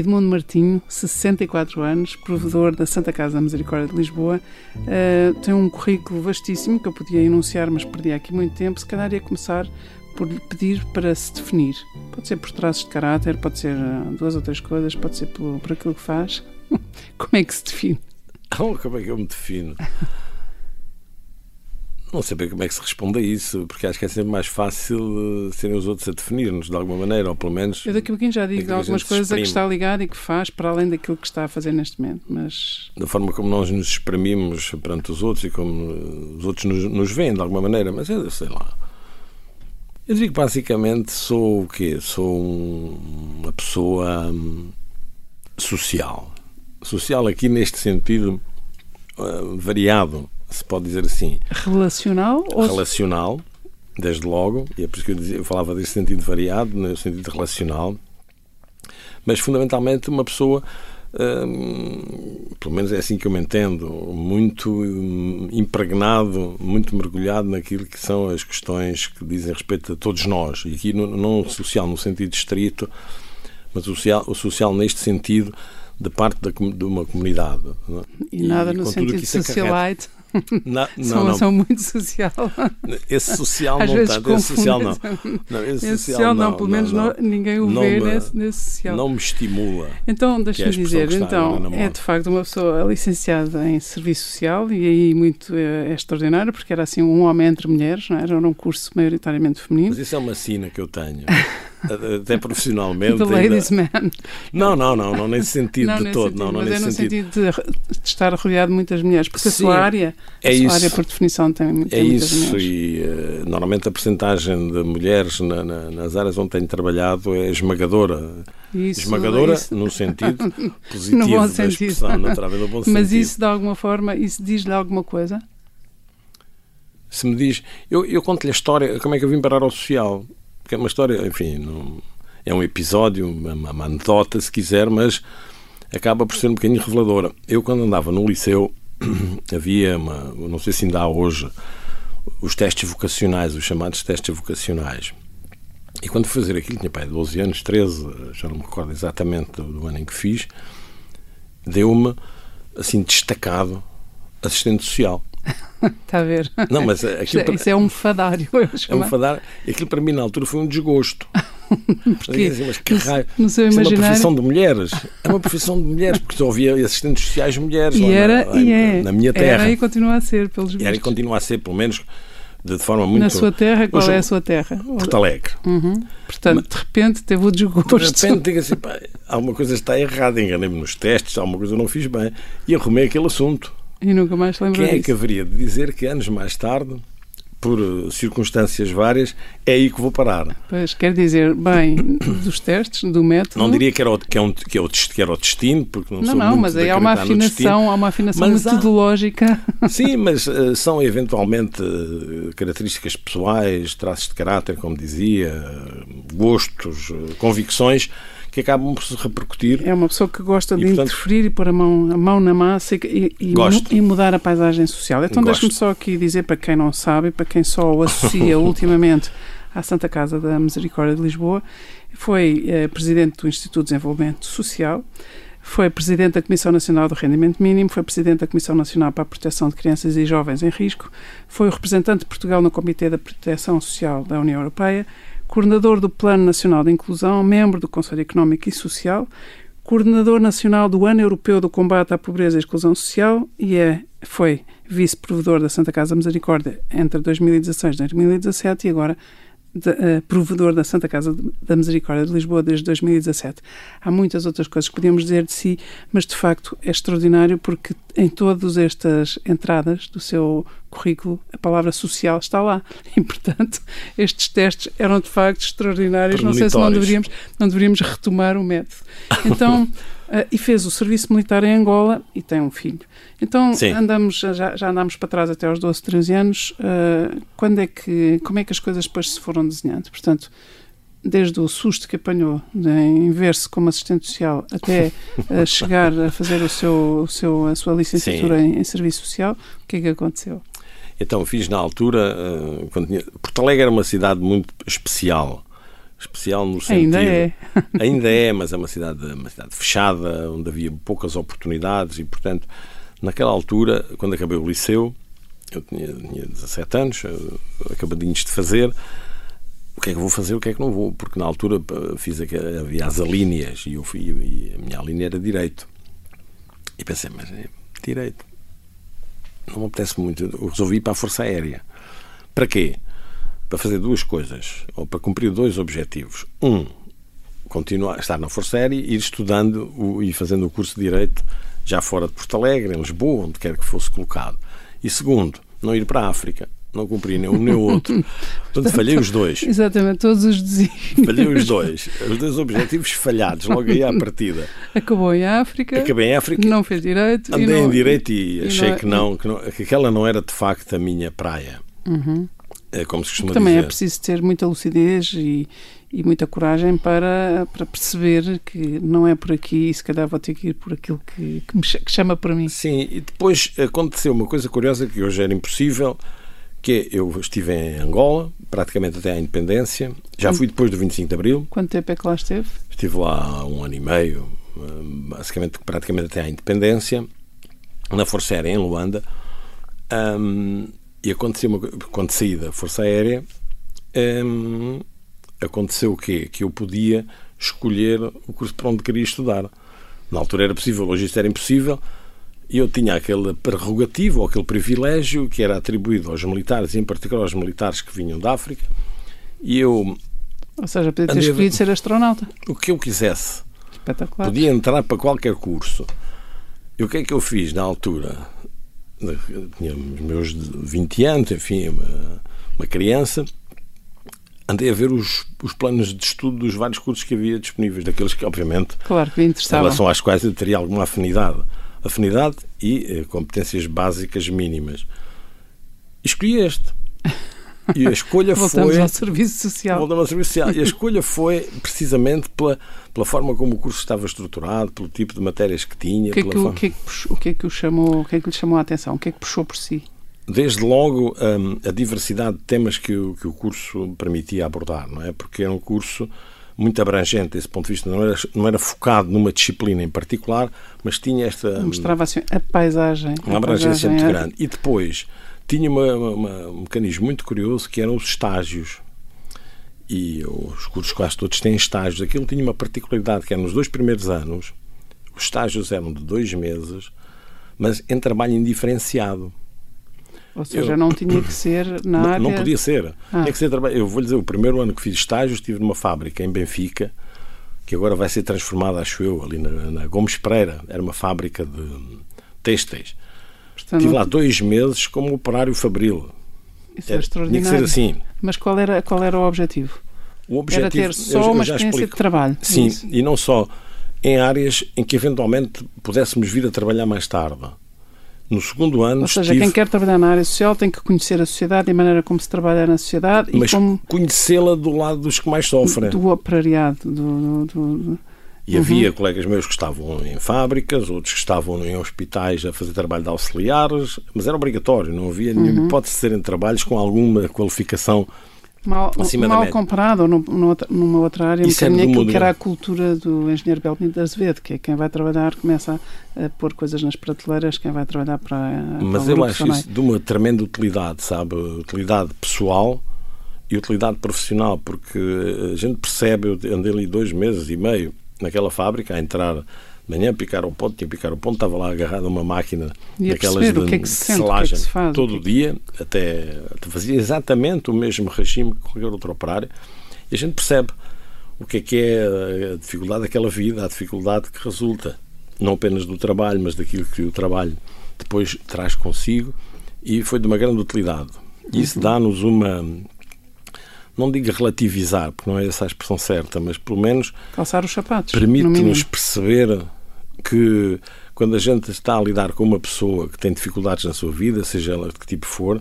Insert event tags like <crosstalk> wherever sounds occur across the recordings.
Edmundo Martinho, 64 anos, provedor da Santa Casa da Misericórdia de Lisboa, uh, tem um currículo vastíssimo que eu podia enunciar, mas perdi aqui muito tempo. Se calhar ia começar por lhe pedir para se definir. Pode ser por traços de caráter, pode ser uh, duas ou três coisas, pode ser por, por aquilo que faz. <laughs> Como é que se define? Como é que eu me defino? Não sei bem como é que se responde a isso, porque acho que é sempre mais fácil serem os outros a definir-nos de alguma maneira, ou pelo menos. Eu daqui a pouquinho já digo algumas coisas a que está ligado e que faz para além daquilo que está a fazer neste momento, mas. Da forma como nós nos exprimimos perante os outros e como os outros nos, nos veem de alguma maneira, mas eu sei lá. Eu digo que basicamente sou o quê? Sou um, uma pessoa hum, social. Social aqui neste sentido uh, variado se pode dizer assim. Relacional? Relacional, desde logo, e é por isso que eu, dizia, eu falava desse sentido variado, no sentido relacional, mas fundamentalmente uma pessoa. Hum, pelo menos é assim que eu me entendo, muito hum, impregnado, muito mergulhado naquilo que são as questões que dizem respeito a todos nós. E aqui não social no sentido estrito, mas o social, o social neste sentido de parte da, de uma comunidade. E, e nada no sentido socialite. <laughs> Não, não, são, não. são muito social. <laughs> Esse social Às não vezes tanto. Esse social não. não esse, esse social, não, pelo menos não, ninguém o vê me, nesse, nesse, social. Não me estimula. Então, deixa-me dizer, então, é de facto uma pessoa licenciada em Serviço Social e aí muito é, é extraordinário, porque era assim um homem entre mulheres, não é? era um curso maioritariamente feminino. Mas isso é uma sina que eu tenho. <laughs> até profissionalmente. The ladies man. Não, não, não, não nesse sentido não, de todo. Sentido, não, não mas nesse é no sentido, sentido de, de, estar rodeado de muitas mulheres, porque Sim, a sua área, é isso, área por definição tem, tem é isso, mulheres. e uh, normalmente a percentagem de mulheres na, na, nas áreas onde tenho trabalhado é esmagadora. Isso, esmagadora isso. no sentido positivo <laughs> no bom da sentido. expressão, naturalmente, no bom Mas sentido. isso de alguma forma, isso diz-lhe alguma coisa? Se me diz, eu, eu conto-lhe a história, como é que eu vim parar ao social, porque é uma história, enfim, não é um episódio, uma, uma anedota, se quiser, mas acaba por ser um bocadinho reveladora. Eu, quando andava no liceu, <clears throat> havia uma, não sei se ainda há hoje, os testes vocacionais, os chamados testes vocacionais. E quando fui fazer aquilo, tinha pai 12 anos, 13, já não me recordo exatamente do, do ano em que fiz, deu-me, assim, destacado, assistente social. Está <laughs> a ver? Não, mas aquilo isso, isso é um fadário. É um fadário. Aquilo para mim na altura foi um desgosto. <laughs> <laughs> Porque, assim, mas que raio. No seu Isso imaginário... é uma profissão de mulheres. É uma profissão de mulheres, porque só havia assistentes sociais mulheres e lá era, na, e é. na minha terra. Era e continua a ser, pelos Era e continua a ser, pelo menos de forma muito. Na sua terra, qual Hoje, é a sua terra? Porto Alegre. Uhum. Portanto, Mas, de repente teve o desgosto. De repente diga assim, pá, alguma coisa está errada, enganei-me nos testes, alguma coisa eu não fiz bem. E arrumei aquele assunto. E nunca mais se lembrou Quem disso. é que haveria de dizer que anos mais tarde por eh, circunstâncias várias, é aí que vou parar. Pois, quer dizer, bem, <coughs> dos testes, do método... Não diria que era o, que é um, que é o, que era o destino, porque não, não sou Não, muito mas aí há uma afinação, há uma afinação mas metodológica. Há, <laughs> sim, mas uh, são eventualmente uh, características pessoais, traços de caráter, como dizia, gostos, convicções que acabam por se repercutir. É uma pessoa que gosta de portanto, interferir e pôr a mão, a mão na massa e, e, e mudar a paisagem social. Então deixe-me só aqui dizer para quem não sabe, para quem só o associa <laughs> ultimamente à Santa Casa da Misericórdia de Lisboa, foi eh, presidente do Instituto de Desenvolvimento Social, foi presidente da Comissão Nacional do Rendimento Mínimo, foi presidente da Comissão Nacional para a Proteção de Crianças e Jovens em Risco, foi o representante de Portugal no Comitê da Proteção Social da União Europeia, coordenador do Plano Nacional de Inclusão, membro do Conselho Económico e Social, coordenador nacional do Ano Europeu do Combate à Pobreza e Exclusão Social e é, foi vice-provedor da Santa Casa Misericórdia entre 2016 e 2017 e agora de, uh, provedor da Santa Casa da Misericórdia de Lisboa desde 2017. Há muitas outras coisas que podíamos dizer de si, mas de facto é extraordinário porque em todas estas entradas do seu currículo a palavra social está lá <laughs> e portanto estes testes eram de facto extraordinários. Não sei se não deveríamos, não deveríamos retomar o método. Então <laughs> Uh, e fez o serviço militar em Angola e tem um filho. Então Sim. andamos já, já andamos para trás até aos 12, 13 anos. Uh, quando é que como é que as coisas depois se foram desenhando? Portanto, desde o susto que apanhou em ver-se como assistente social até uh, <laughs> chegar a fazer o seu, o seu, a sua licenciatura em, em, serviço social, o que é que aconteceu? Então, fiz na altura, quando tinha... Porto Alegre era uma cidade muito especial especial no sentido. Ainda é. <laughs> ainda é, mas é uma cidade, uma cidade fechada, onde havia poucas oportunidades e, portanto, naquela altura, quando acabei o liceu, eu tinha, tinha 17 anos, acabadinhos de fazer. O que é que vou fazer, o que é que não vou? Porque na altura fiz havia as alíneas e eu fui, e a minha linha era direito. E pensei, mas é direito. Não me apetece muito. Eu resolvi ir para a Força Aérea. Para quê? Para fazer duas coisas, ou para cumprir dois objetivos. Um, continuar, estar na Força Aérea e ir estudando o, e fazendo o curso de Direito já fora de Porto Alegre, em Lisboa, onde quer que fosse colocado. E segundo, não ir para a África. Não cumpri nem um nem o outro. <laughs> Portanto, falhei os dois. Exatamente, todos os desígnios. Falhei os dois. Os dois objetivos falhados, logo aí à partida. Acabou em África. Acabei em África. Não fez direito. Andei não, em direito e, e achei não, é- que, não, que, não, que aquela não era de facto a minha praia. Uhum. É como se costuma Também dizer. é preciso ter muita lucidez e, e muita coragem para, para perceber que não é por aqui e se calhar vou ter que ir por aquilo que, que me que chama para mim. Sim, e depois aconteceu uma coisa curiosa que hoje era impossível, que é, eu estive em Angola, praticamente até à independência, já fui depois do 25 de Abril. Quanto tempo é que lá esteve? Estive lá um ano e meio, basicamente praticamente até à independência, na Força Aérea em Luanda. Um, e aconteceu uma, quando saí da Força Aérea, um, aconteceu o quê? Que eu podia escolher o curso para onde queria estudar. Na altura era possível, hoje isto era impossível. E eu tinha aquele prerrogativo, ou aquele privilégio que era atribuído aos militares, e em particular aos militares que vinham da África. E eu. Ou seja, podia ter escolhido ser astronauta. O que eu quisesse. Espetacular. Podia entrar para qualquer curso. E o que é que eu fiz na altura? Tinha os meus 20 anos, enfim, uma, uma criança andei a ver os, os planos de estudo dos vários cursos que havia disponíveis, daqueles que, obviamente, claro, que em relação às quais eu teria alguma afinidade. Afinidade e eh, competências básicas mínimas. Escolhi este. E a escolha <laughs> Voltamos foi. ao serviço social. Voltamos ao serviço social. E a escolha foi precisamente pela, pela forma como o curso estava estruturado, pelo tipo de matérias que tinha. O que é que, forma... o, que, é que, puxou, o que é que o chamou, o que é que lhe chamou a atenção? O que é que puxou por si? desde logo um, a diversidade de temas que o, que o curso permitia abordar, não é? Porque era um curso muito abrangente desse ponto de vista, não era, não era focado numa disciplina em particular, mas tinha esta. Mostrava assim a paisagem. Uma abrangência muito é... grande. E depois tinha uma, uma, um mecanismo muito curioso que eram os estágios. E os cursos quase todos têm estágios. Aquilo tinha uma particularidade que era nos dois primeiros anos, os estágios eram de dois meses, mas em trabalho indiferenciado. Ou seja, eu, não tinha que ser <coughs> na não, área... Não podia ser. Ah. Tinha que ser Eu vou lhe dizer, o primeiro ano que fiz estágio estive numa fábrica em Benfica, que agora vai ser transformada, acho eu, ali na, na Gomes Pereira. Era uma fábrica de têxteis. Estive lá dois meses como operário fabril. Isso é, é extraordinário. Tinha que ser assim. Mas qual era, qual era o objetivo? O objetivo era ter só eu, uma experiência explico. de trabalho. Sim, isso. e não só em áreas em que eventualmente pudéssemos vir a trabalhar mais tarde. No segundo ano. Ou seja, estive... quem quer trabalhar na área social tem que conhecer a sociedade e a maneira como se trabalha na sociedade. Mas e como... conhecê-la do lado dos que mais sofrem. Do operariado. Do, do, do... E uhum. havia colegas meus que estavam em fábricas, outros que estavam em hospitais a fazer trabalho de auxiliares, mas era obrigatório, não havia uhum. nenhuma hipótese de serem trabalhos com alguma qualificação mal, acima mal comparado ou numa outra área, Isso é aquilo que era a cultura do engenheiro Belmiro de Azevedo, que é quem vai trabalhar, começa a, a pôr coisas nas prateleiras, quem vai trabalhar para. Mas para eu acho isso de uma tremenda utilidade, sabe? Utilidade pessoal e utilidade profissional, porque a gente percebe, eu andei ali dois meses e meio naquela fábrica a entrar manhã picar o ponto, tinha picar o ponto, estava lá agarrado a uma máquina e daquelas de, que é que se selagem que é que faz, todo o dia, até, até fazia exatamente o mesmo regime que qualquer outro operário, e a gente percebe o que é que é a dificuldade daquela vida, a dificuldade que resulta não apenas do trabalho, mas daquilo que o trabalho depois traz consigo, e foi de uma grande utilidade. Isso uhum. dá-nos uma não digo relativizar, porque não é essa a expressão certa, mas pelo menos calçar os sapatos. Permite-nos perceber que quando a gente está a lidar com uma pessoa que tem dificuldades na sua vida, seja ela de que tipo for,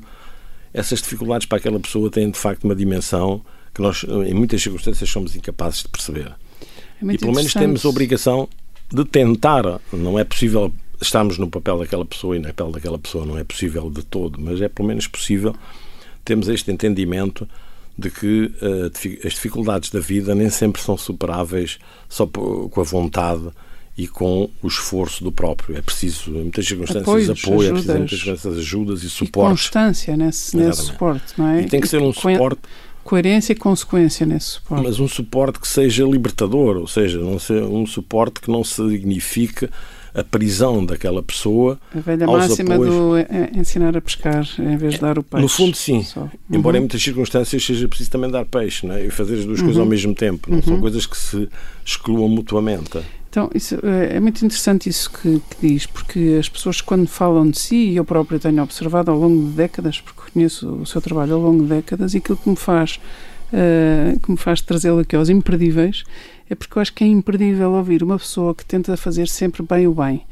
essas dificuldades para aquela pessoa têm de facto uma dimensão que nós, em muitas circunstâncias, somos incapazes de perceber. É e pelo menos temos a obrigação de tentar. Não é possível estarmos no papel daquela pessoa e na pele daquela pessoa, não é possível de todo, mas é pelo menos possível termos este entendimento de que uh, as dificuldades da vida nem sempre são superáveis só com a vontade e com o esforço do próprio. É preciso, em muitas circunstâncias, Apoios, apoio, ajudas, é preciso, em muitas circunstâncias, ajudas e suporte. E constância nesse, nesse suporte, não é? E tem que ser um suporte. Coerência e consequência nesse suporte. Mas um suporte que seja libertador, ou seja, não ser um suporte que não signifique a prisão daquela pessoa. A velha aos máxima apoios. do é, ensinar a pescar em vez de dar o peixe. No fundo, sim. Só. Embora Uhum. em muitas circunstâncias seja preciso também dar peixe é? e fazer as duas coisas Uhum. ao mesmo tempo. Não são coisas que se excluam mutuamente. Então, isso, eh, é muito interessante isso que, que diz, porque as pessoas, quando falam de si, e eu próprio tenho observado ao longo de décadas, porque conheço o seu trabalho ao longo de décadas, e aquilo que me faz, eh, que me faz trazê-lo aqui aos imperdíveis, é porque eu acho que é imperdível ouvir uma pessoa que tenta fazer sempre bem o bem.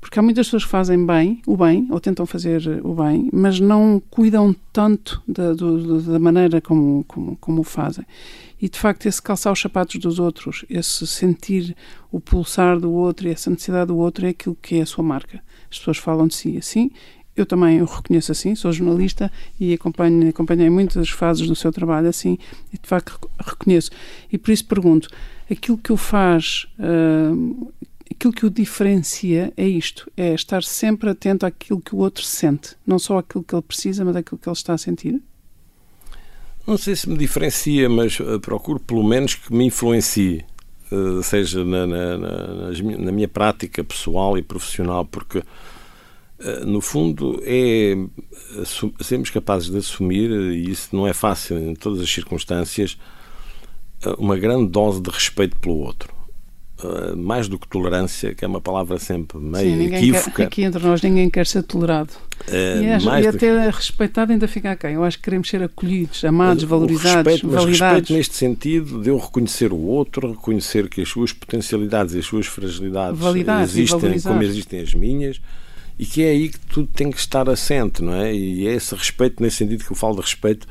Porque há muitas pessoas que fazem bem, o bem, ou tentam fazer o bem, mas não cuidam tanto da, do- da maneira como, como, como o fazem. E de facto, esse calçar os sapatos dos outros, esse sentir o pulsar do outro e essa necessidade do outro é aquilo que é a sua marca. As pessoas falam de si assim. Eu também o reconheço assim, sou jornalista e acompanho, acompanhei muitas fases do seu trabalho assim e de facto rec- reconheço. E por isso pergunto: aquilo que o faz, hum, aquilo que o diferencia é isto: é estar sempre atento àquilo que o outro sente, não só àquilo que ele precisa, mas àquilo que ele está a sentir? Não sei se me diferencia, mas eh, procuro pelo menos que me influencie, eh, seja na, na, na, na minha prática pessoal e profissional, porque no fundo é sermos capazes de assumir, e isso não é fácil em todas as circunstâncias, eh, uma grande dose de respeito pelo outro. Eh, Mais do que tolerância, que é uma palavra sempre meio Sim, equívoca. quer, aqui entre nós ninguém quer ser tolerado. eh, E, acho- mais e até respeitado ainda fica quem? Eu acho que queremos ser acolhidos, amados, valorizados, respeito, mas validados. respeito neste sentido de eu reconhecer o outro, reconhecer que as suas potencialidades e as suas fragilidades existem como existem as minhas e que é aí que tudo tem que estar assente, não é? E é esse respeito, nesse sentido que eu falo de respeito,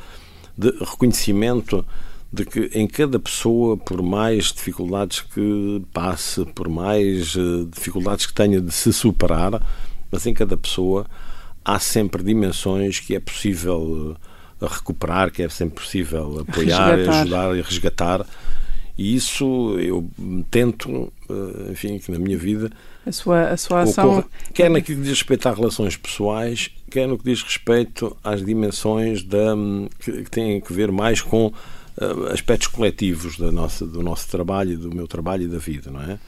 de reconhecimento de que em cada pessoa, por mais dificuldades que passe, por mais eh, dificuldades que tenha de se superar, mas em cada pessoa há sempre dimensões que é possível eh, recuperar, que é sempre possível apoiar, Resgatar. ajudar e resgatar. E isso eu tento, eh, enfim, que na minha vida A sua, a sua ação. quer naquilo que diz respeito às relações pessoais, quer no que diz respeito às dimensões da, que, que têm a ver mais com eh, aspectos coletivos da nossa, do nosso trabalho, do meu trabalho e da vida, não é?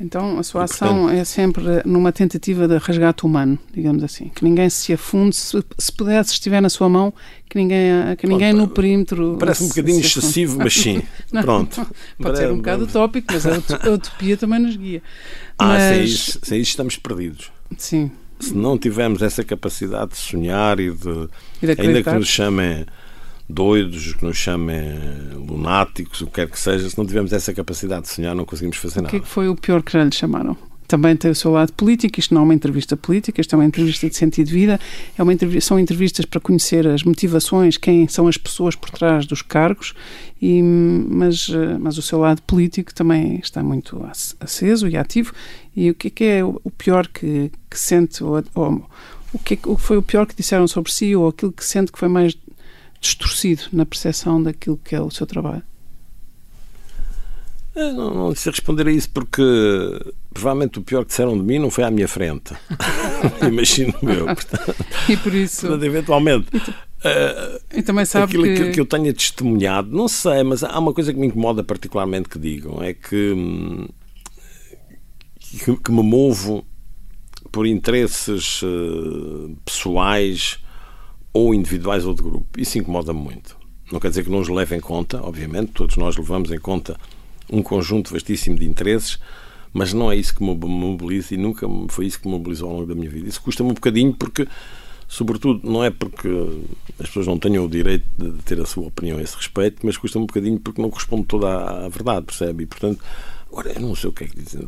Então, a sua E, ação é sempre numa tentativa de resgate humano, digamos assim. Que ninguém se afunde, se, se pudesse, se estiver na sua mão, que ninguém, que ninguém no perímetro. Parece um bocadinho excessivo, mas sim. <laughs> Não, Pronto. Pode ser um bocado utópico, mas a a utopia também nos guia. Ah, sem Mas- isso, sem isso estamos perdidos. Sim. Se não tivermos essa capacidade de sonhar e de E de ainda que nos chamem doidos, que nos chamem lunáticos, o que quer que seja, se não tivermos essa capacidade de sonhar, não conseguimos fazer O que é nada. que foi o pior que já lhe chamaram? Também tem o seu lado político, isto não é uma entrevista política, isto é uma entrevista de sentido de vida, é uma entrevista, são entrevistas para conhecer as motivações, quem são as pessoas por trás dos cargos, e, mas, eh, mas o seu lado político também está muito ac- aceso e ativo. E o que é que é o pior que, que sente, ou, ou o, que é o que foi o pior que disseram sobre si, ou aquilo que sente que foi mais distorcido na percepção daquilo que é o seu trabalho? Eu Não, não sei responder a isso porque provavelmente o pior que disseram de mim não foi à minha frente. <laughs> Imagino eu. Portanto, E por isso. portanto, eventualmente. eh, E também sabe aquilo que... que... que eu tenha testemunhado, não sei, mas há uma coisa que me incomoda particularmente que digam, é que, que, que me movo por interesses eh, pessoais ou individuais ou de grupo. Isso incomoda-me muito. Não quer dizer que não os leve em conta, obviamente, todos nós levamos em conta um conjunto vastíssimo de interesses, mas não é isso que me mobiliza e nunca foi isso que me mobilizou ao longo da minha vida. Isso custa-me um bocadinho porque sobretudo não é porque as pessoas não tenham o direito de ter a sua opinião a esse respeito, mas custa um bocadinho porque não corresponde toda à, verdade, percebe? E portanto, agora eu não sei o que é que dizer.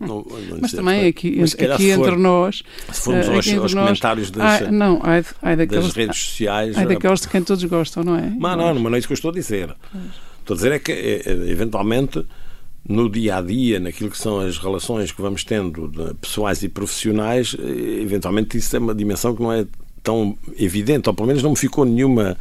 Não, não Mas também aqui, mas aqui for- entre nós. Se formos eh, aos, aos nós, comentários das, ai, não, ai, ai das daqueles, redes sociais. ai daqueles de quem todos gostam, não é? Mas não, mas não é isso que eu estou a dizer. Estou a dizer é que, eh, eh, eventualmente, no dia a dia, naquilo que são as relações que vamos tendo pessoais e profissionais, eh, eventualmente isso é uma dimensão que não é tão evidente, ou pelo menos não me ficou nenhuma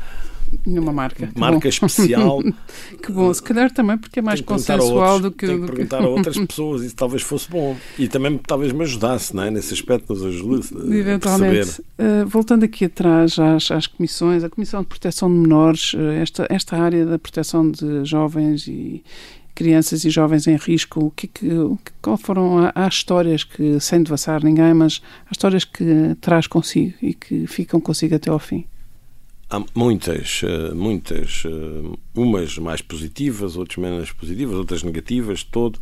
Nenhuma marca. Marca especial. <laughs> que bom, se calhar também porque é mais consensual outros, do que. Tenho que perguntar a <laughs> outras pessoas, isso talvez fosse bom. E também talvez me ajudasse, não é? Nesse aspecto, nos ajudasse Eventualmente. Uh, voltando aqui atrás às, às comissões, a Comissão de Proteção de Menores, uh, esta, esta área da proteção de jovens e crianças e jovens em risco, o que, que, qual foram as histórias que, sem devassar ninguém, mas as histórias que traz consigo e que ficam consigo até ao fim? Há muitas, eh, muitas, eh, umas mais positivas, outras menos positivas, outras negativas, todo,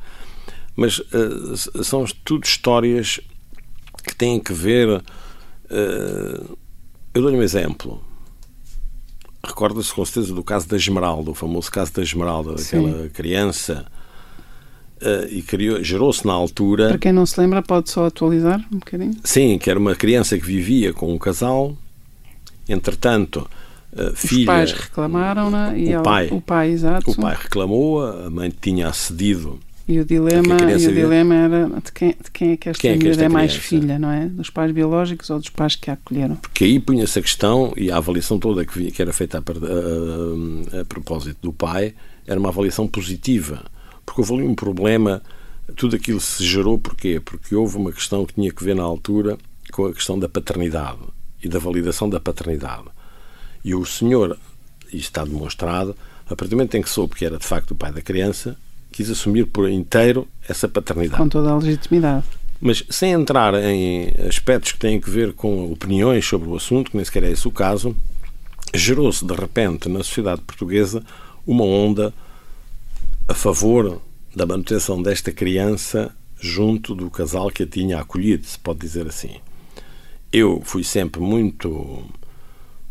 mas uh, são tudo histórias que têm que ver. Uh, eu dou-lhe um exemplo. Recorda-se com certeza do caso da Esmeralda, o famoso caso da Esmeralda, daquela criança. Uh, e gerou-se na altura. Para quem não se lembra, pode só atualizar um bocadinho? Sim, que era uma criança que vivia com um casal Entretanto, a filha. Os pais reclamaram-na e o ela, pai, o pai, exato. O pai reclamou, a mãe tinha acedido. E o dilema, e o dilema era de quem, de quem é que esta quem é, que esta é mais filha, não é? Dos pais biológicos ou dos pais que a acolheram? Porque aí punha-se a questão e a avaliação toda que, que era feita a, a, a, propósito do pai era uma avaliação positiva. Porque houve ali um problema, tudo aquilo se gerou porquê? Porque houve uma questão que tinha que ver na altura com a questão da paternidade e da validação da paternidade. E o senhor, e está demonstrado, a partir do momento em que soube que era de facto o pai da criança, quis assumir por inteiro essa paternidade. Com toda a legitimidade. Mas sem entrar em aspectos que têm a ver com opiniões sobre o assunto, que nem sequer é esse o caso, gerou-se de repente na sociedade portuguesa uma onda a favor da manutenção desta criança junto do casal que a tinha acolhido, se pode dizer assim eu fui sempre muito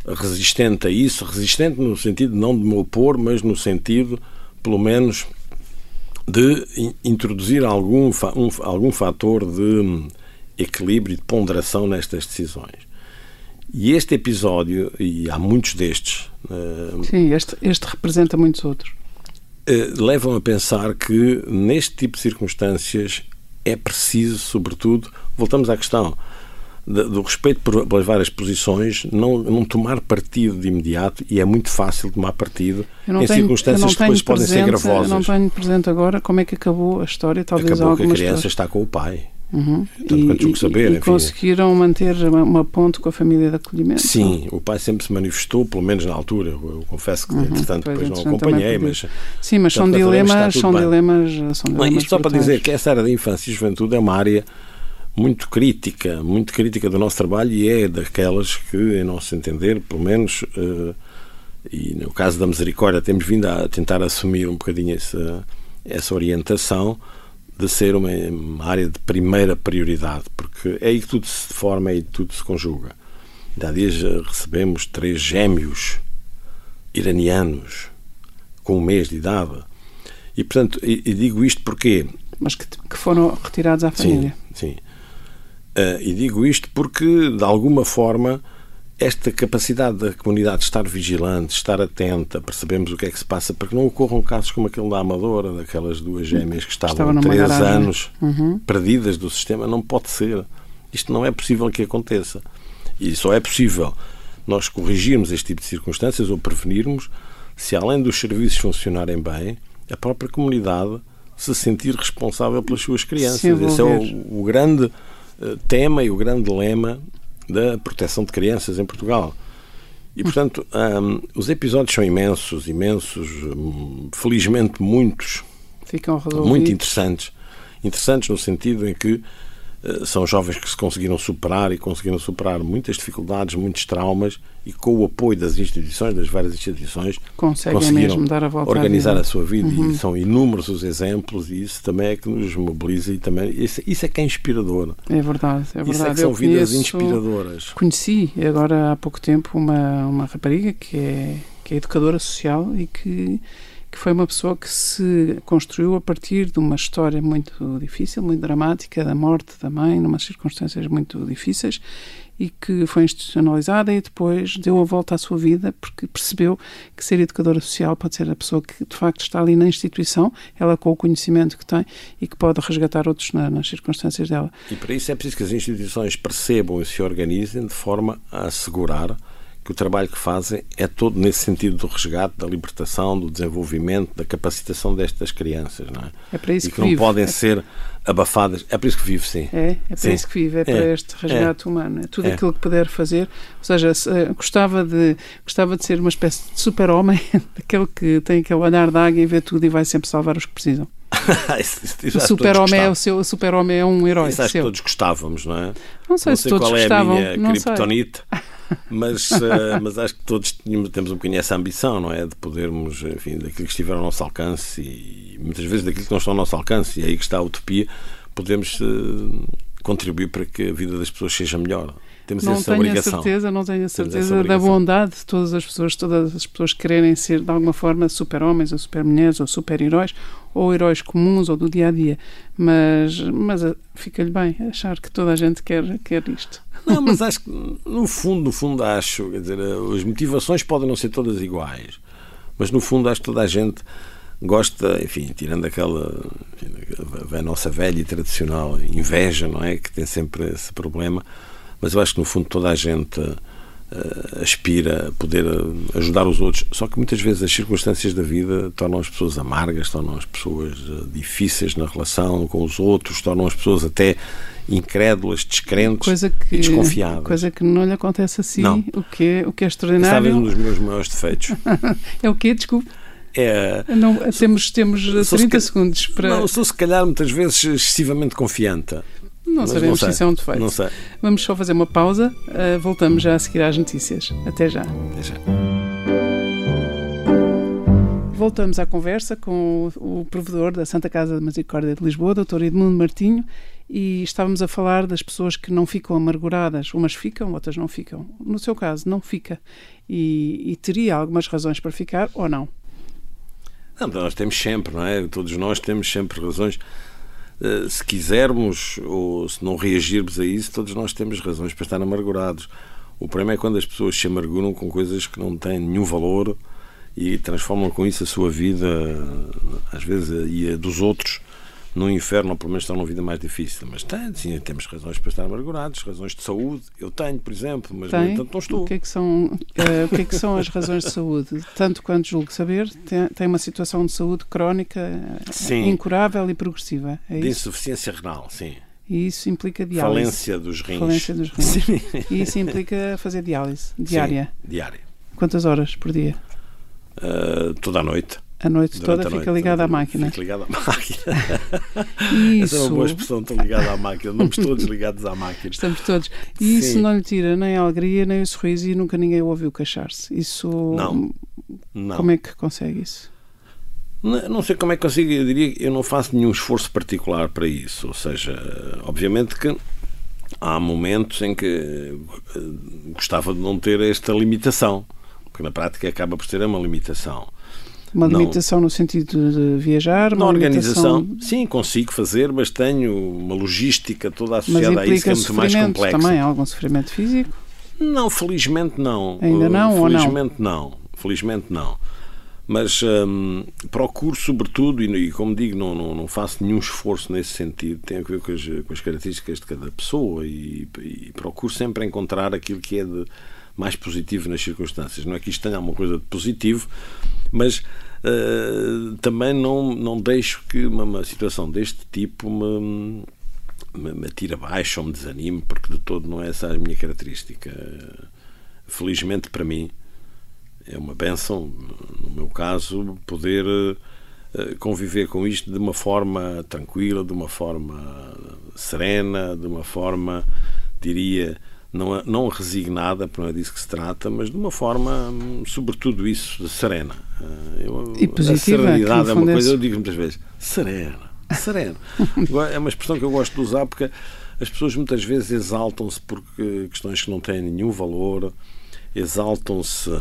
resistente a isso, resistente no sentido não de me opor, mas no sentido, pelo menos, de introduzir algum, um, algum fator de equilíbrio e de ponderação nestas decisões. E este episódio, e há muitos destes. Eh, Sim, este, este representa muitos outros. Eh, levam a pensar que, neste tipo de circunstâncias, é preciso, sobretudo, voltamos à questão, do respeito por, pelas várias posições, não, não tomar partido de imediato, e é muito fácil tomar partido em tenho, circunstâncias que depois podem ser gravosas. Eu não tenho presente agora como é que acabou a história, talvez Acabou que a criança história. está com o pai. Uhum. Portanto, e, saber, e, conseguiram manter uma, ponte com a família de acolhimento? Sim, o pai sempre se manifestou, pelo menos na altura. Eu, confesso que, uhum, entretanto, depois, não acompanhei. Mas, Sim, mas são dilemas, são dilemas, são dilemas. Isto só para dizer que essa área da infância e juventude é uma área muito crítica, muito crítica do nosso trabalho e é daquelas que, em nosso entender, pelo menos, uh, e no caso da Misericórdia, temos vindo a tentar assumir um bocadinho essa, essa orientação de ser uma, uma área de primeira prioridade, porque é aí que tudo se forma, é aí que tudo se conjuga. Há dias eh, recebemos três gêmeos iranianos com um mês de idade. E, portanto, e, e digo isto porque... Mas que, que foram retirados à família. Sim, sim. Uh, e digo isto porque, de alguma forma, esta capacidade da comunidade estar vigilante, estar atenta, percebemos o que é que se passa, para que não ocorram casos como aquele da Amadora, daquelas duas gêmeas que estavam há três garagem. anos uhum. perdidas do sistema, não pode ser. Isto não é possível que aconteça. E só é possível nós corrigirmos este tipo de circunstâncias ou prevenirmos se, além dos serviços funcionarem bem, a própria comunidade se sentir responsável pelas suas crianças. Esse é o, o grande tema e o grande lema da proteção de crianças em Portugal. E, portanto, um, os episódios são imensos, imensos, hum, felizmente muitos. Ficam resolvidos. Muito interessantes. Interessantes no sentido em que são jovens que se conseguiram superar e conseguiram superar muitas dificuldades, muitos traumas e com o apoio das instituições, das várias instituições, Conseguem conseguiram mesmo dar a volta organizar a sua vida uhum. e são inúmeros os exemplos e isso também é que nos mobiliza e também isso, isso é que é inspirador. É verdade, é verdade. Isso é que são vidas inspiradoras. Conheci agora há pouco tempo uma, uma rapariga que é, que é educadora social e que que foi uma pessoa que se construiu a partir de uma história muito difícil, muito dramática, da morte da mãe, numa circunstâncias muito difíceis, e que foi institucionalizada e depois deu a volta à sua vida porque percebeu que ser educadora social pode ser a pessoa que de facto está ali na instituição, ela com o conhecimento que tem e que pode resgatar outros na, nas circunstâncias dela. E para isso é preciso que as instituições percebam e se organizem de forma a assegurar que o trabalho que fazem é todo nesse sentido do resgate, da libertação, do desenvolvimento, da capacitação destas crianças, não é? É para isso e que, que não vive. podem é. ser abafadas. É para isso que vive, sim. É, é para Sim. isso que vive, é, para É. este resgate humano. É tudo É. aquilo que puder fazer. Ou seja, se, eh, gostava, de, gostava de ser uma espécie de super-homem, <laughs> daquele que tem aquele olhar de águia e vê tudo e vai sempre salvar os que precisam. <laughs> O super-homem é o seu, super-homem é um herói Isso acho que todos gostávamos, não é? Não sei não se sei todos qual é gostavam. a minha não sei. criptonite, <laughs> mas, eh, mas acho que todos tínhamos, temos um bocadinho essa ambição, não é? De podermos, enfim, daquilo que estiver ao nosso alcance e muitas vezes daquilo que não está ao nosso alcance, e é aí que está a utopia, podemos eh, contribuir para que a vida das pessoas seja melhor. Temos Não essa tenho a obrigação. certeza, não tenho a certeza da bondade de todas as pessoas, todas as pessoas quererem ser de alguma forma super-homens ou super-mulheres ou super-heróis ou heróis comuns ou do dia a dia. Mas, mas eh, fica-lhe bem achar que toda a gente quer, quer isto. Não, mas acho que, no fundo, no fundo, acho, quer dizer, as motivações podem não ser todas iguais, mas no fundo, acho que toda a gente gosta, enfim, tirando aquela, enfim, a nossa velha e tradicional inveja, não é? Que tem sempre esse problema, mas eu acho que no fundo toda a gente aspira a poder eh, ajudar os outros, só que muitas vezes as circunstâncias da vida tornam as pessoas amargas, tornam as pessoas eh, difíceis na relação com os outros, tornam as pessoas até incrédulas, descrentes Coisa que, e desconfiadas. coisa que não lhe acontece assim, Não. o que é, o que é Esse talvez um extraordinário. dos meus maiores defeitos. <laughs> É o quê? Desculpe. É, Não, temos, temos Sou se 30 ca- segundos para. não, sou se calhar muitas vezes excessivamente confiante. Não Mas sabemos sei. se isso é um defeito. Não sei. Vamos só fazer uma pausa. eh, voltamos já a seguir às notícias. Até já. Até já. Voltamos à conversa com o, provedor da Santa Casa de Misericórdia de Lisboa, Dr. Edmundo Martinho, e estávamos a falar das pessoas que não ficam amarguradas. Umas ficam, outras não ficam. No seu caso, não fica. E, e teria algumas razões para ficar ou não. Não, nós temos sempre, não é? Todos nós temos sempre razões. Eh, Se quisermos ou se não reagirmos a isso, todos nós temos razões para estar amargurados. O problema é quando as pessoas se amarguram com coisas que não têm nenhum valor e transformam com isso a sua vida, às vezes, e a dos outros, num inferno, ou pelo menos estão numa vida mais difícil. Mas tem, sim, temos razões para estar amargurados, razões de saúde. Eu tenho, por exemplo, mas no Tem? entanto não estou. O que, é que são, eh, o que é que são as razões de saúde? Tanto quanto julgo saber, tem, tem uma situação de saúde crónica, eh, Sim. incurável e progressiva. É De insuficiência renal, sim. E isso implica diálise. Falência dos rins. Falência dos rins. Sim. E isso implica fazer diálise diária. Sim, diária. Quantas horas por dia? Uh, toda a noite. A noite Durante toda a fica noite, ligada à máquina. Fico ligado à máquina. <laughs> Essa é uma boa Isso. expressão, estou ligado à máquina. Estamos todos ligados à máquina. Estamos todos. E isso Sim. não lhe tira nem a alegria, nem o sorriso e nunca ninguém o ouviu queixar-se. Isso. Não. Não. Como é que consegue isso? Não, não sei como é que consigo, eu diria que eu não faço nenhum esforço particular para isso. Ou seja, obviamente que há momentos em que eh, gostava de não ter esta limitação, porque na prática acaba por ser uma limitação. Uma Não. limitação no sentido de viajar? Na organização, limitação- sim, consigo fazer, mas tenho uma logística toda associada a isso que é muito mais complexa. também, algum sofrimento físico? Não, felizmente não. Ainda não, Uh, ou não? Felizmente não. Felizmente não. Mas hum, procuro, sobretudo, e, e como digo, não, não, não faço nenhum esforço nesse sentido, tem a ver com as, com as características de cada pessoa e, e procuro sempre encontrar aquilo que é de mais positivo nas circunstâncias. Não é que isto tenha alguma coisa de positivo, mas uh, também não, não deixo que uma, uma situação deste tipo me, me, me atire abaixo ou me desanime, porque de todo não é essa a minha característica. Felizmente para mim é uma benção, no meu caso, poder eh, conviver com isto de uma forma tranquila, de uma forma serena, de uma forma, diria, não, não resignada, porque não é disso que se trata, mas de uma forma, sobretudo isso, serena. Eh, Eu, E positiva, A serenidade é uma fundo coisa, é- eu digo muitas vezes, serena, serena. <laughs> é uma expressão que eu gosto de usar porque as pessoas muitas vezes exaltam-se por que- questões que não têm nenhum valor, exaltam-se eh,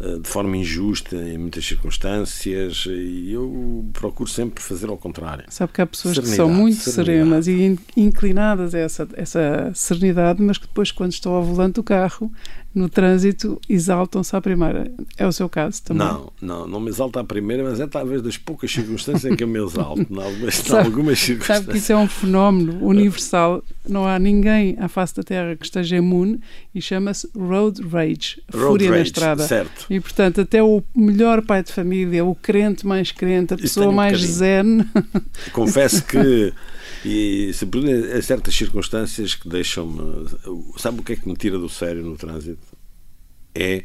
de forma injusta em muitas circunstâncias e eu procuro sempre fazer ao contrário. Sabe que há pessoas serenidade, que são muito serenidade. serenas e inclinadas a essa, essa serenidade, mas que depois, quando estão ao volante do carro, no trânsito, exaltam-se à primeira. É o seu caso também? Não, não, não me exalta à primeira, mas é talvez das poucas circunstâncias em que eu me exalto, em algumas, <laughs> sabe, algumas circunstâncias. Sabe que isso é um fenómeno universal. Não há ninguém à face da Terra que esteja imune e chama-se road rage, road fúria rage, na estrada. Certo. E, portanto, até o melhor pai de família, o crente mais crente, a pessoa mais um zen... Confesso que <laughs> e se há certas circunstâncias que deixam-me. Sabe o que é que me tira do sério no trânsito? É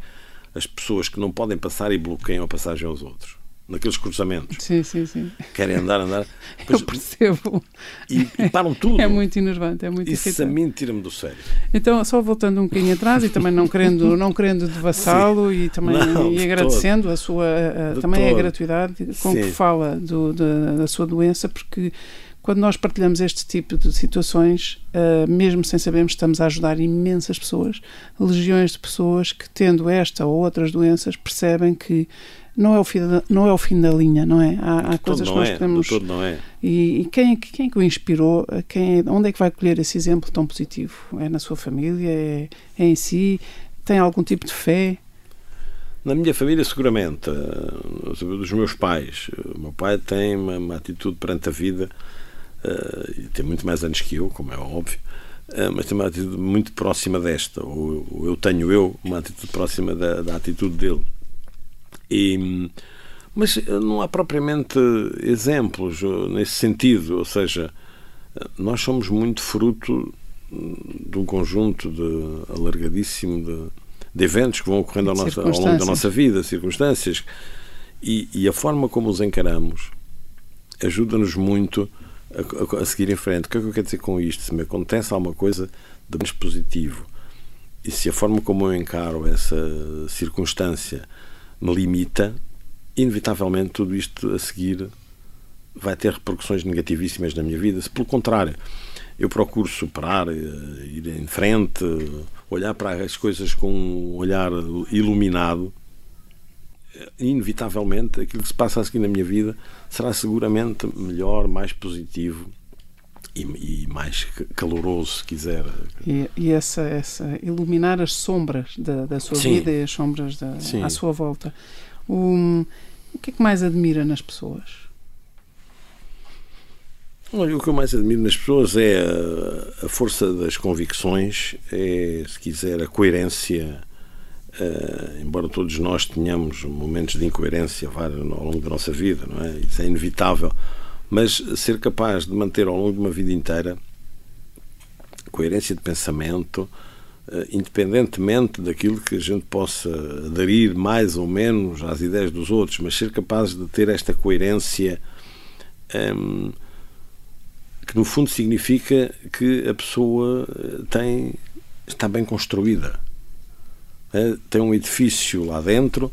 as pessoas que não podem passar e bloqueiam a passagem aos outros. Naqueles cruzamentos. Sim, sim, sim. Querem andar, andar. Depois, <laughs> Eu percebo. E, e, param tudo. É muito enervante, é muito Isso irritante. a mim tira-me do sério. Então, só voltando um bocadinho atrás e também não querendo, <laughs> não querendo devassá-lo e também não, e agradecendo todo. a sua a, também todo. a gratuidade com sim. que fala do, da, da sua doença, porque quando nós partilhamos este tipo de situações, uh, mesmo sem sabermos, estamos a ajudar imensas pessoas, legiões de pessoas que, tendo esta ou outras doenças, percebem que não é o fim da, não é o fim da linha, não é? Há, há coisas que nós é, podemos. Todo não é. E, e quem, quem é que o inspirou? Quem, onde é que vai colher esse exemplo tão positivo? É na sua família? É, é em si? Tem algum tipo de fé? Na minha família, seguramente. Dos meus pais. O meu pai tem uma, uma atitude perante a vida uh, tem muito mais anos que eu, como é óbvio, uh, mas tem uma atitude muito próxima desta, ou, ou eu tenho eu uma atitude próxima da, da atitude dele. E, mas não há propriamente exemplos nesse sentido, ou seja, nós somos muito fruto de um conjunto de alargadíssimo de, de eventos que vão ocorrendo ao, nosso, ao longo da nossa vida, circunstâncias, e, e a forma como os encaramos ajuda-nos muito a, a, seguir em frente. O que é que eu quero dizer com isto? Se me acontece alguma coisa de mais positivo e se a forma como eu encaro essa circunstância me limita, inevitavelmente tudo isto a seguir vai ter repercussões negativíssimas na minha vida. Se pelo contrário eu procuro superar, eh, ir em frente, olhar para as coisas com um olhar iluminado, inevitavelmente aquilo que se passa a seguir na minha vida será seguramente melhor, mais positivo e, e mais caloroso, se quiser. E, e, essa, essa iluminar as sombras da, da sua Sim. vida e as sombras da, à sua volta. O, o que é que mais admira nas pessoas? Olha, o que eu mais admiro nas pessoas é a, a força das convicções, é, se quiser, a coerência Uh, embora todos nós tenhamos momentos de incoerência ao longo da nossa vida, não é? Isso é inevitável. Mas ser capaz de manter ao longo de uma vida inteira coerência de pensamento, uh, independentemente daquilo que a gente possa aderir mais ou menos às ideias dos outros, mas ser capaz de ter esta coerência ehm, que no fundo significa que a pessoa eh, tem está bem construída tem um edifício lá dentro,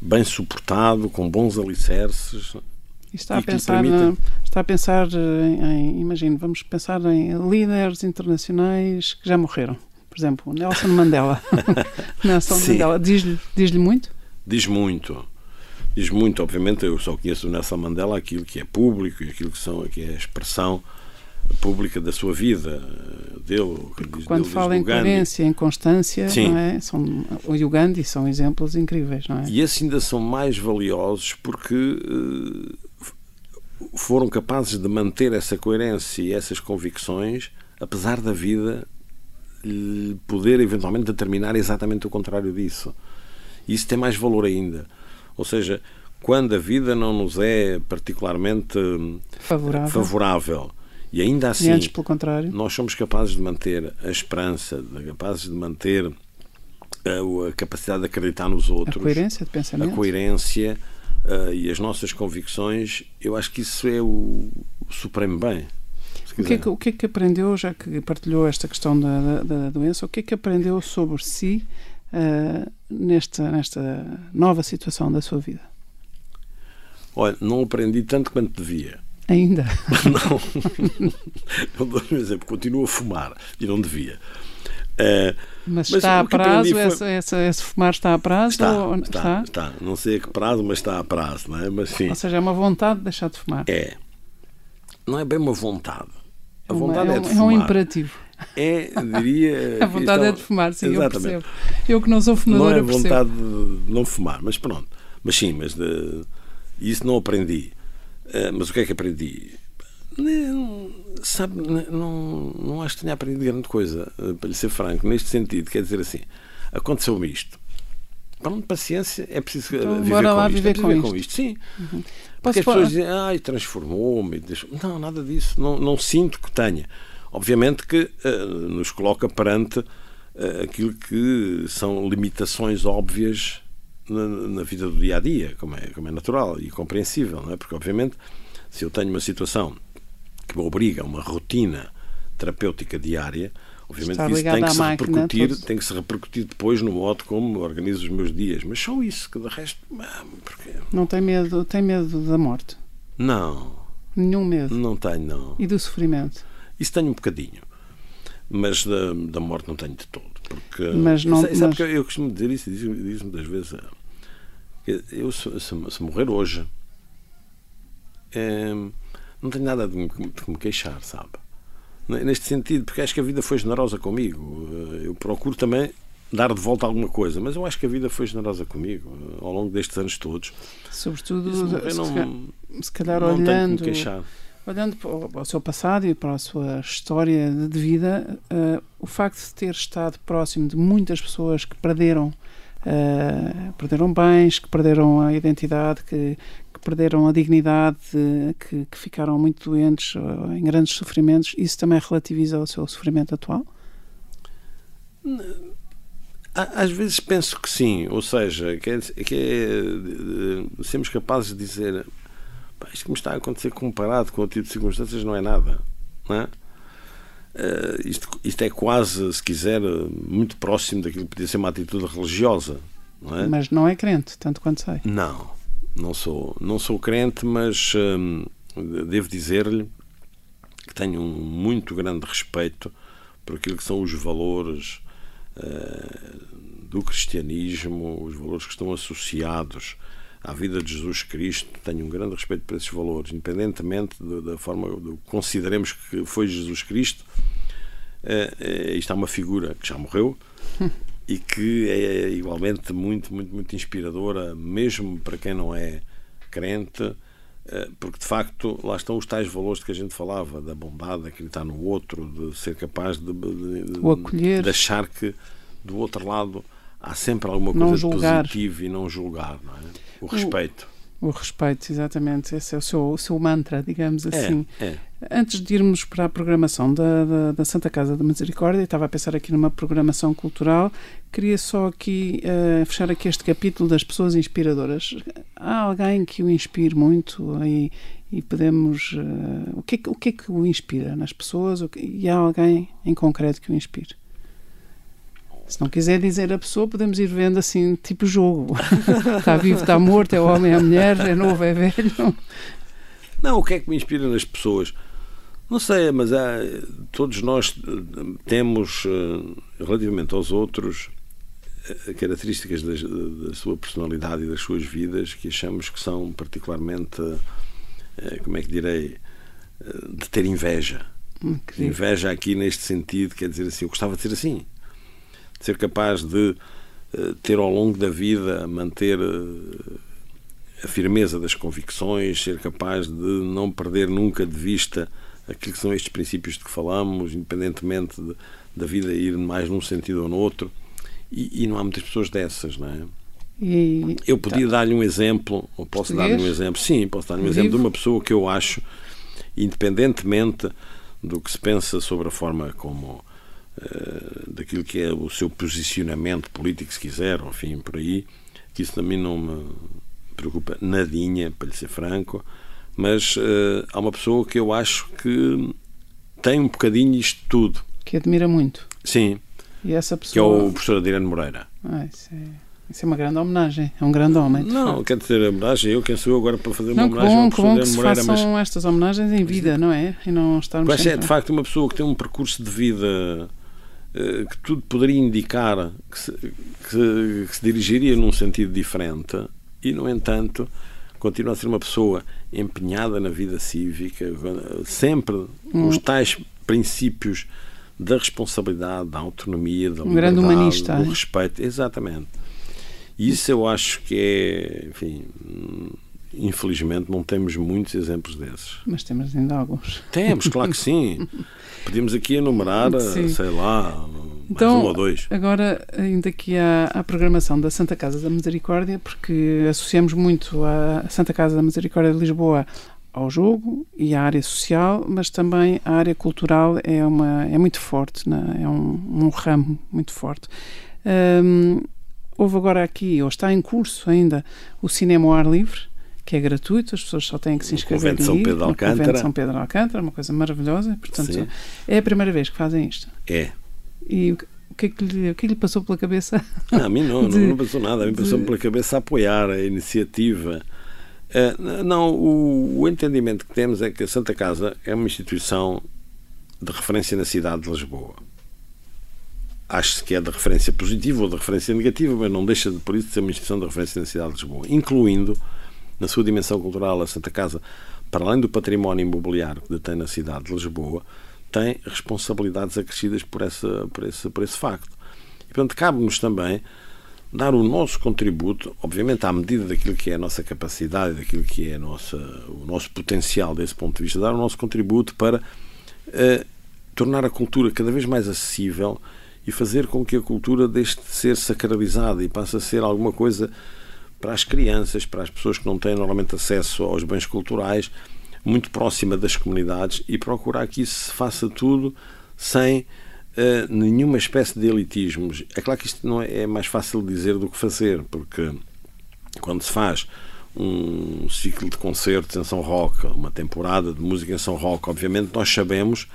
bem suportado, com bons alicerces. E está, a pensar, permite... está a pensar em, em, imagino, vamos pensar em líderes internacionais que já morreram. Por exemplo, Nelson <laughs> Mandela. <laughs> Nelson Sim. Mandela. Diz-lhe diz muito? Diz muito. Diz muito. Obviamente, eu só conheço o Nelson Mandela aquilo que é público e aquilo que, são, que é a expressão pública da sua vida, dele. Diz, quando dele, fala em coerência, em constância, não é? são, o Ugandi são exemplos incríveis, não é? E esses ainda são mais valiosos porque uh, foram capazes de manter essa coerência e essas convicções, apesar da vida poder eventualmente determinar exatamente o contrário disso. Isso tem mais valor ainda. Ou seja, quando a vida não nos é particularmente favorável, favorável e ainda assim, e antes, pelo contrário. nós somos capazes de manter a esperança, capazes de manter a, a capacidade de acreditar nos outros, a coerência de pensamento, a coerência uh, e as nossas convicções. Eu acho que isso é o, o supremo bem. O que, é que, o que, é que, aprendeu, já que partilhou esta questão da, da, da doença, o que é que aprendeu sobre si uh, nesta, nesta nova situação da sua vida? Olha, não aprendi tanto quanto devia. Ainda? <laughs> Não. não dou um exemplo. Continuo a fumar e não devia. Uh, mas, mas está a prazo? Foi... Essa, essa, esse fumar está a prazo? Está, ou... está, está, está, Não sei a que prazo, mas está a prazo, não é? Mas, sim. Ou seja, é uma vontade de deixar de fumar. É. Não é bem uma vontade. A vontade é, é, é de fumar. É um imperativo. É, diria. <laughs> a vontade é de fumar, sim, Exatamente. eu percebo. Eu que não sou fumador, Não é vontade de não fumar, mas pronto. Mas sim, mas de... isso não aprendi. Uh, mas o que é que aprendi? Não, sabe, não, não acho que tenha aprendido grande coisa, eh, para lhe ser franco, neste sentido. Quer dizer assim, aconteceu-me isto. Pronto, paciência, é preciso então, viver, com, isto. Viver, é viver com, com isto. Sim. Uhum. Porque as pessoas dizem, ai, transformou-me. Não, nada disso. Não, não sinto que tenha. Obviamente que uh, nos coloca perante uh, aquilo que são limitações óbvias na, na, vida do dia a dia, como é, como é natural e compreensível, não é? Porque, obviamente, se eu tenho uma situação que me obriga a uma rotina terapêutica diária, obviamente isso tem que, se máquina, repercutir, tem que se repercutir depois no modo como organizo os meus dias. Mas só isso, que de resto. Porque... Não tem medo, tem medo da morte? Não. Nenhum medo? Não tenho, não. E do sofrimento? Isso tenho um bocadinho. Mas da, da morte não tenho de todo. Porque, mas não, sabe, mas... que eu costumo dizer isso, diz muitas vezes. Eu, se, se, se morrer hoje, é, não tenho nada de me, de me queixar, sabe? Neste sentido, porque acho que a vida foi generosa comigo. Eh, eu procuro também dar de volta alguma coisa, mas eu acho que a vida foi generosa comigo eh, ao longo destes anos todos. Sobretudo, se, não, se calhar não olhando, olhando para o seu passado e para a sua história de vida, uh, o facto de ter estado próximo de muitas pessoas que perderam Uh, perderam bens, que perderam a identidade, que, perderam a dignidade, que, que ficaram muito doentes, em grandes sofrimentos, isso também relativiza o seu sofrimento atual? Às vezes penso que sim, ou seja, que, é, que é, sermos capazes de dizer isto que me está a acontecer comparado com o tipo de circunstâncias não é nada. Não é? Uh, isto, isto é quase, se quiser, muito próximo daquilo que podia ser uma atitude religiosa. Não é? Mas não é crente, tanto quanto sei. Não, não sou, não sou crente, mas hum, devo dizer-lhe que tenho um muito grande respeito por aquilo que são os valores uh, do cristianismo, os valores que estão associados à vida de Jesus Cristo. Tenho um grande respeito por esses valores, independentemente da, forma que consideremos que foi Jesus Cristo. Uh, isto é uma figura que já morreu e que é igualmente muito, muito, muito inspiradora, mesmo para quem não é crente, eh, porque de facto lá estão os tais valores de que a gente falava, da bondade, de acreditar no outro, de ser capaz de, de, de achar que do outro lado há sempre alguma coisa positiva e não julgar, não é? O respeito. O respeito, exatamente. Esse é o seu, o seu mantra, digamos é, assim. É, é. Antes de irmos para a programação da, da, da, Santa Casa da Misericórdia, estava a pensar aqui numa programação cultural, queria só aqui uh, fechar aqui este capítulo das pessoas inspiradoras. Há alguém que o inspire muito e, e podemos... Uh, o, que é, o que é que o inspira nas pessoas? E há alguém em concreto que o inspire? Se não quiser dizer a pessoa, podemos ir vendo assim, tipo jogo. <laughs> está vivo, está morto, é homem, é mulher, é novo, é velho. Não, o que é que me inspira nas pessoas? Não sei, mas há, todos nós temos, eh, relativamente aos outros, eh, características da, da, sua personalidade e das suas vidas que achamos que são particularmente, eh, como é que direi, de ter inveja. Hum, inveja aqui neste sentido, quer dizer assim, eu gostava de ser assim ser capaz de eh, ter ao longo da vida manter eh, a firmeza das convicções, ser capaz de não perder nunca de vista aquilo que são estes princípios de que falamos, independentemente de, da vida ir mais num sentido ou no outro. E, e não há muitas pessoas dessas, não é? E, eu podia tá. dar-lhe um exemplo, ou posso dar-lhe um exemplo, sim, posso dar-lhe um exemplo de uma pessoa que eu acho, independentemente do que se pensa sobre a forma como daquilo que é o seu posicionamento político, se quiser, enfim, por aí, que isso também não me preocupa nadinha, para lhe ser franco, mas uh, há uma pessoa que eu acho que tem um bocadinho isto tudo. Que admira muito. Sim. E essa pessoa... Que é o professor Adriano Moreira. Ah, isso é... Isso é uma grande homenagem, é um grande homem. Não, quer dizer, homenagem, eu quem sou eu agora para fazer uma não, homenagem bom, ao professor Adriano Moreira. Mas estas homenagens em vida, não é? E não estarmos. Mas é de facto uma pessoa que tem um percurso de vida eh, que tudo poderia indicar que se, que, que se dirigiria num sentido diferente e, no entanto, continua a ser uma pessoa empenhada na vida cívica, sempre hum. os tais princípios da responsabilidade, da autonomia, da um grande humanista, do respeito. Exatamente. E isso eu acho que é, enfim, infelizmente não temos muitos exemplos desses. Mas temos ainda alguns. Temos, claro que sim. <laughs> Podíamos aqui enumerar, sim. sei lá, então, um ou dois. Agora, ainda aqui à, à programação da Santa Casa da Misericórdia, porque associamos muito a Santa Casa da Misericórdia de Lisboa ao jogo e à área social, mas também a área cultural é, uma, é muito forte, né? é um, um ramo muito forte. Um, houve agora aqui, ou está em curso ainda, o Cinema ao Ar Livre, que é gratuito, as pessoas só têm que se inscrever. No São Pedro Alcântara. São Pedro Alcântara, uma coisa maravilhosa. Portanto, Sim. é a primeira vez que fazem isto. É. E o que é que lhe, o que é lhe passou pela cabeça? Não, a mim não, <laughs> de, não, passou nada. A mim passou de... pela cabeça apoiar a iniciativa. Uh, não, o, o, entendimento que temos é que a Santa Casa é uma instituição de referência na cidade de Lisboa. Acho-se que é de referência positiva ou de referência negativa, mas não deixa de, por isso de ser uma instituição de referência na cidade de Lisboa, incluindo na sua dimensão cultural, a Santa Casa, para além do património imobiliário que detém na cidade de Lisboa, tem responsabilidades acrescidas por, essa, por, esse, por esse facto. E, portanto, cabe-nos também dar o nosso contributo, obviamente à medida daquilo que é a nossa capacidade, daquilo que é nossa, o nosso potencial desse ponto de vista, dar o nosso contributo para uh, tornar a cultura cada vez mais acessível e fazer com que a cultura deixe de ser sacralizada e passe a ser alguma coisa para as crianças, para as pessoas que não têm normalmente acesso aos bens culturais, muito próxima das comunidades e procurar que isso se faça tudo sem uh, nenhuma espécie de elitismos. É claro que isto não é, é mais fácil dizer do que fazer, porque quando se faz um ciclo de concertos em São Roque, uma temporada de música em São Roque, obviamente nós sabemos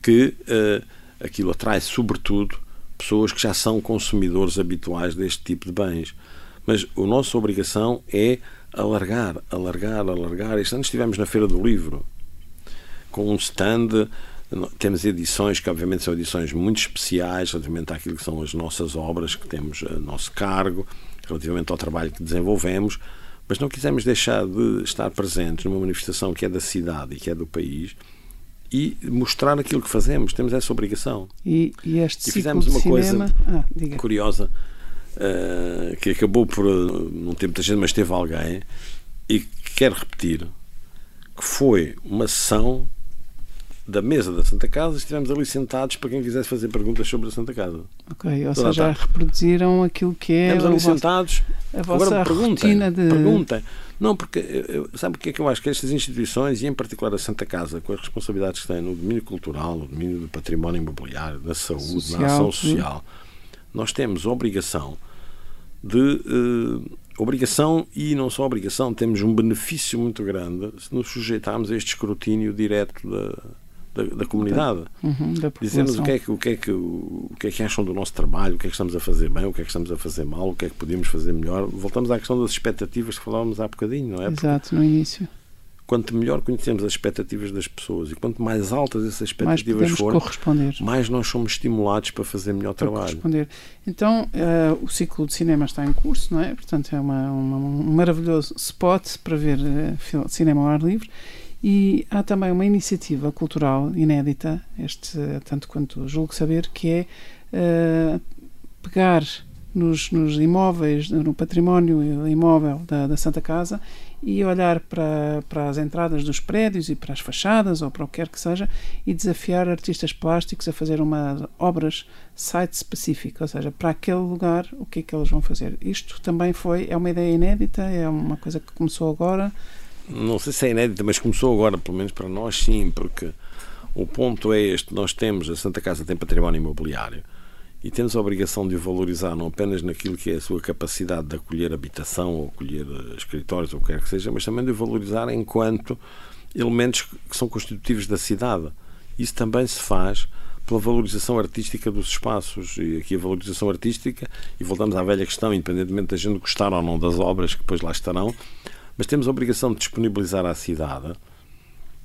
que uh, aquilo atrai sobretudo pessoas que já são consumidores habituais deste tipo de bens. Mas a nossa obrigação é alargar, alargar, alargar. Este ano estivemos na Feira do Livro com um stand. Temos edições que, obviamente, são edições muito especiais relativamente àquilo que são as nossas obras que temos a nosso cargo, relativamente ao trabalho que desenvolvemos, mas não quisemos deixar de estar presentes numa manifestação que é da cidade e que é do país e mostrar aquilo que fazemos. Temos essa obrigação. E, e este e fizemos uma coisa ah, curiosa uh, que acabou por não ter muita gente, mas teve alguém, e que quero repetir, que foi uma sessão da mesa da Santa Casa, estivemos ali sentados para quem quisesse fazer perguntas sobre a Santa Casa. Ok, ou seja, já reproduziram aquilo que é. Estamos ali sentados. A vossa Agora perguntem, de... perguntem. Não, porque sabe o que é que eu acho? Que estas instituições, e em particular a Santa Casa, com as responsabilidades que têm no domínio cultural, no domínio do património imobiliário, da saúde, social, na ação social, nós temos obrigação de uh, obrigação e não só obrigação, temos um benefício muito grande se nos sujeitarmos a este escrutínio direto da, da, da comunidade. Uhum, Dizemos o que, é que, o, que é que, o que é que acham do nosso trabalho, o que é que estamos a fazer bem, o que é que estamos a fazer mal, o que é que podíamos fazer melhor. Voltamos à questão das expectativas que falávamos há bocadinho, não é? Exato, Porque, no início quanto melhor conhecemos as expectativas das pessoas e quanto mais altas essas expectativas mais forem, mais nós somos estimulados para fazer melhor para trabalho. Corresponder. Então, uh, o ciclo de cinema está em curso, não é? Portanto, é uma, uma um maravilhoso spot para ver uh, cinema ao ar livre. E há também uma iniciativa cultural inédita, este, tanto quanto julgo saber, que é uh, pegar nos, nos, imóveis, no património imóvel da, da Santa Casa e olhar para, para as entradas dos prédios e para as fachadas ou para o que quer que seja e desafiar artistas plásticos a fazer uma obras site específica, ou seja, para aquele lugar o que é que eles vão fazer. Isto também foi, é uma ideia inédita, é uma coisa que começou agora. Não sei se é inédita, mas começou agora, pelo menos para nós sim, porque o ponto é este, nós temos, a Santa Casa tem património imobiliário, e temos a obrigação de o valorizar não apenas naquilo que é a sua capacidade de acolher habitação ou acolher eh, escritórios ou o que quer que seja, mas também de o valorizar enquanto elementos que são constitutivos da cidade. Isso também se faz pela valorização artística dos espaços. E aqui a valorização artística, e voltamos à velha questão, independentemente da gente gostar ou não das obras que depois lá estarão, mas temos a obrigação de disponibilizar à cidade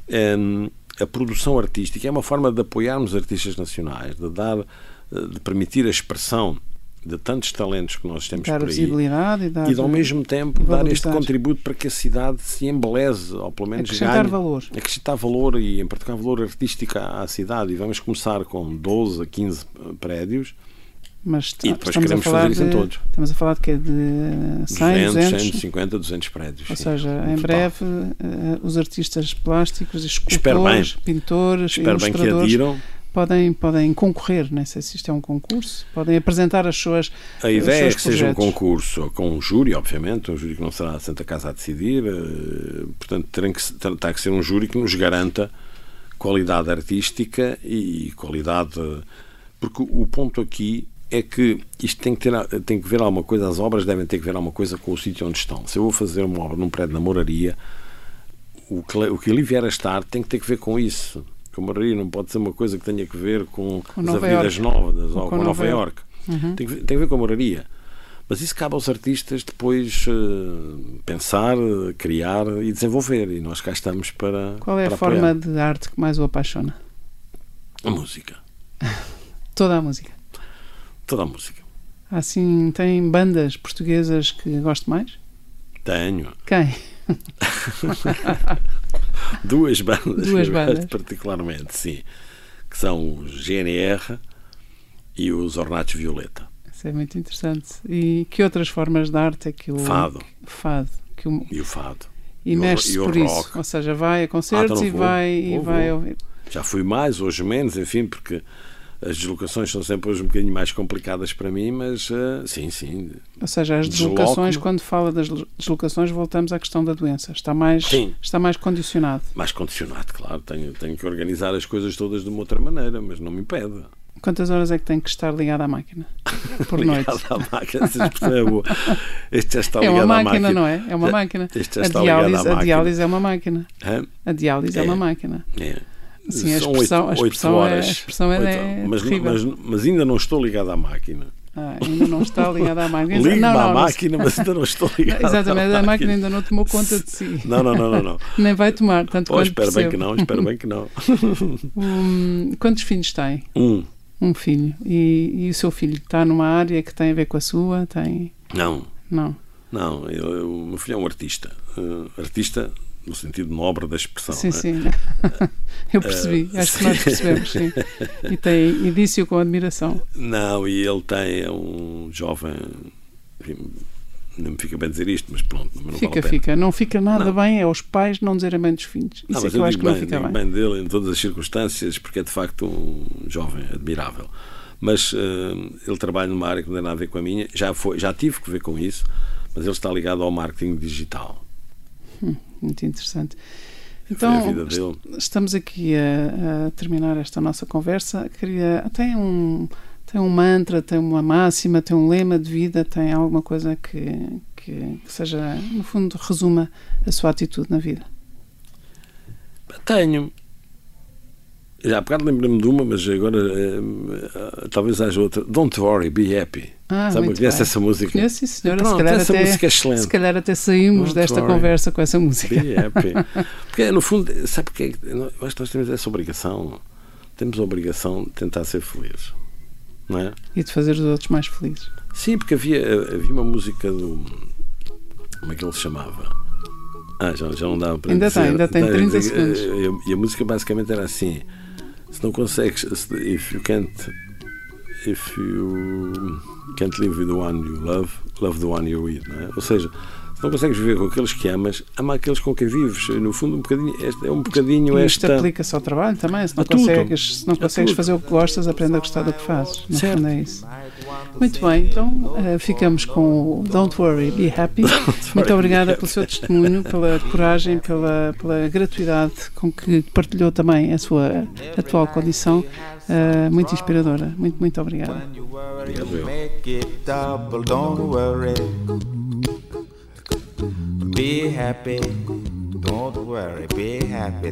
um, a produção artística é uma forma de apoiarmos artistas nacionais, de dar, de permitir a expressão de tantos talentos que nós temos dar por aí visibilidade e, dar, e ao mesmo tempo dar este contributo para que a cidade se embeleze, ou pelo menos acrescentar ganhe, valor. Acrescentar valor e em particular valor artístico à, à cidade. E vamos começar com 12 a 15 prédios. Mas e depois queremos fazer isso de, em todos. Estamos a falar de quê? De 100, 200, 200 150, 200 prédios. Ou sim, seja, em total. breve uh, os artistas plásticos, escultores, pintores, Espero bem que adiram podem, podem concorrer, não sei se isto é um concurso, podem apresentar as suas A ideia é que projetos. seja um concurso com um júri, obviamente, um júri que não será a Santa Casa a decidir, portanto terá que, terá que ser um júri que nos garanta qualidade artística e qualidade... Porque o ponto aqui é que isto tem que, ter, tem que ver alguma coisa, as obras devem ter que ver alguma coisa com o sítio onde estão. Se eu vou fazer uma obra num prédio na moraria, o que, o que ali vier a estar tem que ter que ver com isso com moraria, não pode ser uma coisa que tenha que ver com, com as Nova avenidas York. novas ou, com com Nova York. Uhum. Tem, tem que ver com a moraria. Mas isso cabe aos artistas depois eh, pensar, criar e desenvolver. E nós cá estamos para. Qual é para a forma apoiar. de arte que mais o apaixona? A música. <laughs> Toda a música. Toda a música. Assim, tem bandas portuguesas que gosto mais? Tenho Quem? <laughs> <laughs> duas bandas, Duas que <laughs> bandas. particularmente, sim. Que são os GNR e os Ornatos Violeta. Isso é muito interessante. E que outras formas de arte é que o Fado. fado que o, E o fado. e o- mexe-se e o por rock. isso, ou seja, vai a concertos então não e vou. vai e Vou, vai vou. ouvir. Já fui mais, hoje menos, enfim, porque as deslocações são sempre hoje um bocadinho mais complicadas para mim, mas eh, sim, sim. Ou seja, as deslocações, quando fala das deslocações, voltamos à questão da doença. Está mais, Sim. está mais condicionado. Mais condicionado, claro. Tenho, tenho que organizar as coisas todas de uma outra maneira, mas não me impede. Quantas horas é que tem que estar ligado à máquina? <laughs> Por noite. Ligado à máquina, essa expressão é boa. Este já está É ligado uma à máquina, máquina. não é? É uma máquina. Este já A está ligado à diálise, a máquina. diálise é uma máquina. Hã? A diálise é, É. uma máquina. É. Sim, a São expressão, oito- a oito expressão, é, a horas. expressão é, é mas, mas, mas ainda não estou ligado à máquina. Ah, ainda não está ligado à <laughs> máquina. Ligo-me à não, não- máquina, mas ainda não estou <laughs> ligado Exatamente, à a máquina ainda não tomou conta de si. <laughs> Não, não, não, não. não. Nem vai tomar, tanto Oh, quanto espero bem percebo. que não, espero bem que não. Hum, quantos filhos tem? Um. Um filho. E, e o seu filho está numa área que tem a ver com a sua? Tem. Não, Não. não. ele- o meu filho é um artista. Eh, artista no sentido nobre da expressão. sim, né? sim. <laughs> Eu percebi. Eh, Acho que nós sim. percebemos, sim. E, tem, disse-o com admiração. Não, e ele tem é um jovem. enfim, não me fica bem dizer isto, mas pronto, não Fica, vale fica. Não fica nada Não. bem é aos pais não dizerem bem dos filhos. Isso Não, é mas que eu, acho digo que não bem, fica digo bem. bem dele em todas as circunstâncias, porque é de facto um jovem admirável. Mas eh, ele trabalha numa área que não tem nada a ver com a minha, já, foi, já tive que ver com isso, mas ele está ligado ao marketing digital. Muito interessante. Então, estamos aqui a, a terminar esta nossa conversa. Queria. Tem um, tem um mantra, tem uma máxima, tem um lema de vida, tem alguma coisa que, que, que seja, no fundo, resuma a sua atitude na vida. Tenho. Já há bocado lembrei-me de uma, mas agora eh, eh, talvez haja outra. Don't worry, be happy. Ah, Sabe, conhece bem. essa música? Conheço, sim, senhora. Pronto, se, calhar essa até, música é excelente. se calhar até saímos Don't desta worry. conversa com essa música. Be happy. Porque, no fundo, sabe porque é que- eu acho que nós temos essa obrigação. Temos a obrigação de tentar ser felizes. Não é? E de fazer os outros mais felizes. Sim, porque havia, havia uma música do. Como é que ele se chamava? Ah, já, já não dava para Ainda dizer. tem, ainda tem Não, 30 e- segundos. E, a música basicamente era assim: se não consegues, se- if you can't, if you can't live with the one you love, love the one with, não é? Ou seja, se não consegues viver com aqueles que amas, ama aqueles com quem vives. No fundo, um bocadinho, é um bocadinho E isto esta. aplica-se ao trabalho também. Se não A tudo. consegues, se não consegues tudo. fazer o que gostas, aprende a gostar do que fazes. No Certo. fundo é isso. Muito bem, então eh, ficamos com o Don't Worry, Be Happy. Muito obrigada pelo seu testemunho, pela coragem, pela, pela gratuidade com que partilhou também a sua atual condição. Eh, muito inspiradora. Muito, muito obrigada. Don't worry. Be happy.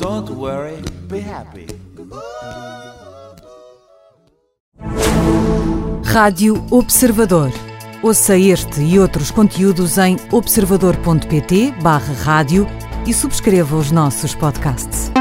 Don't worry, be happy. Rádio Observador. Ouça este e outros conteúdos em observador.pt/barra rádio e subscreva os nossos podcasts.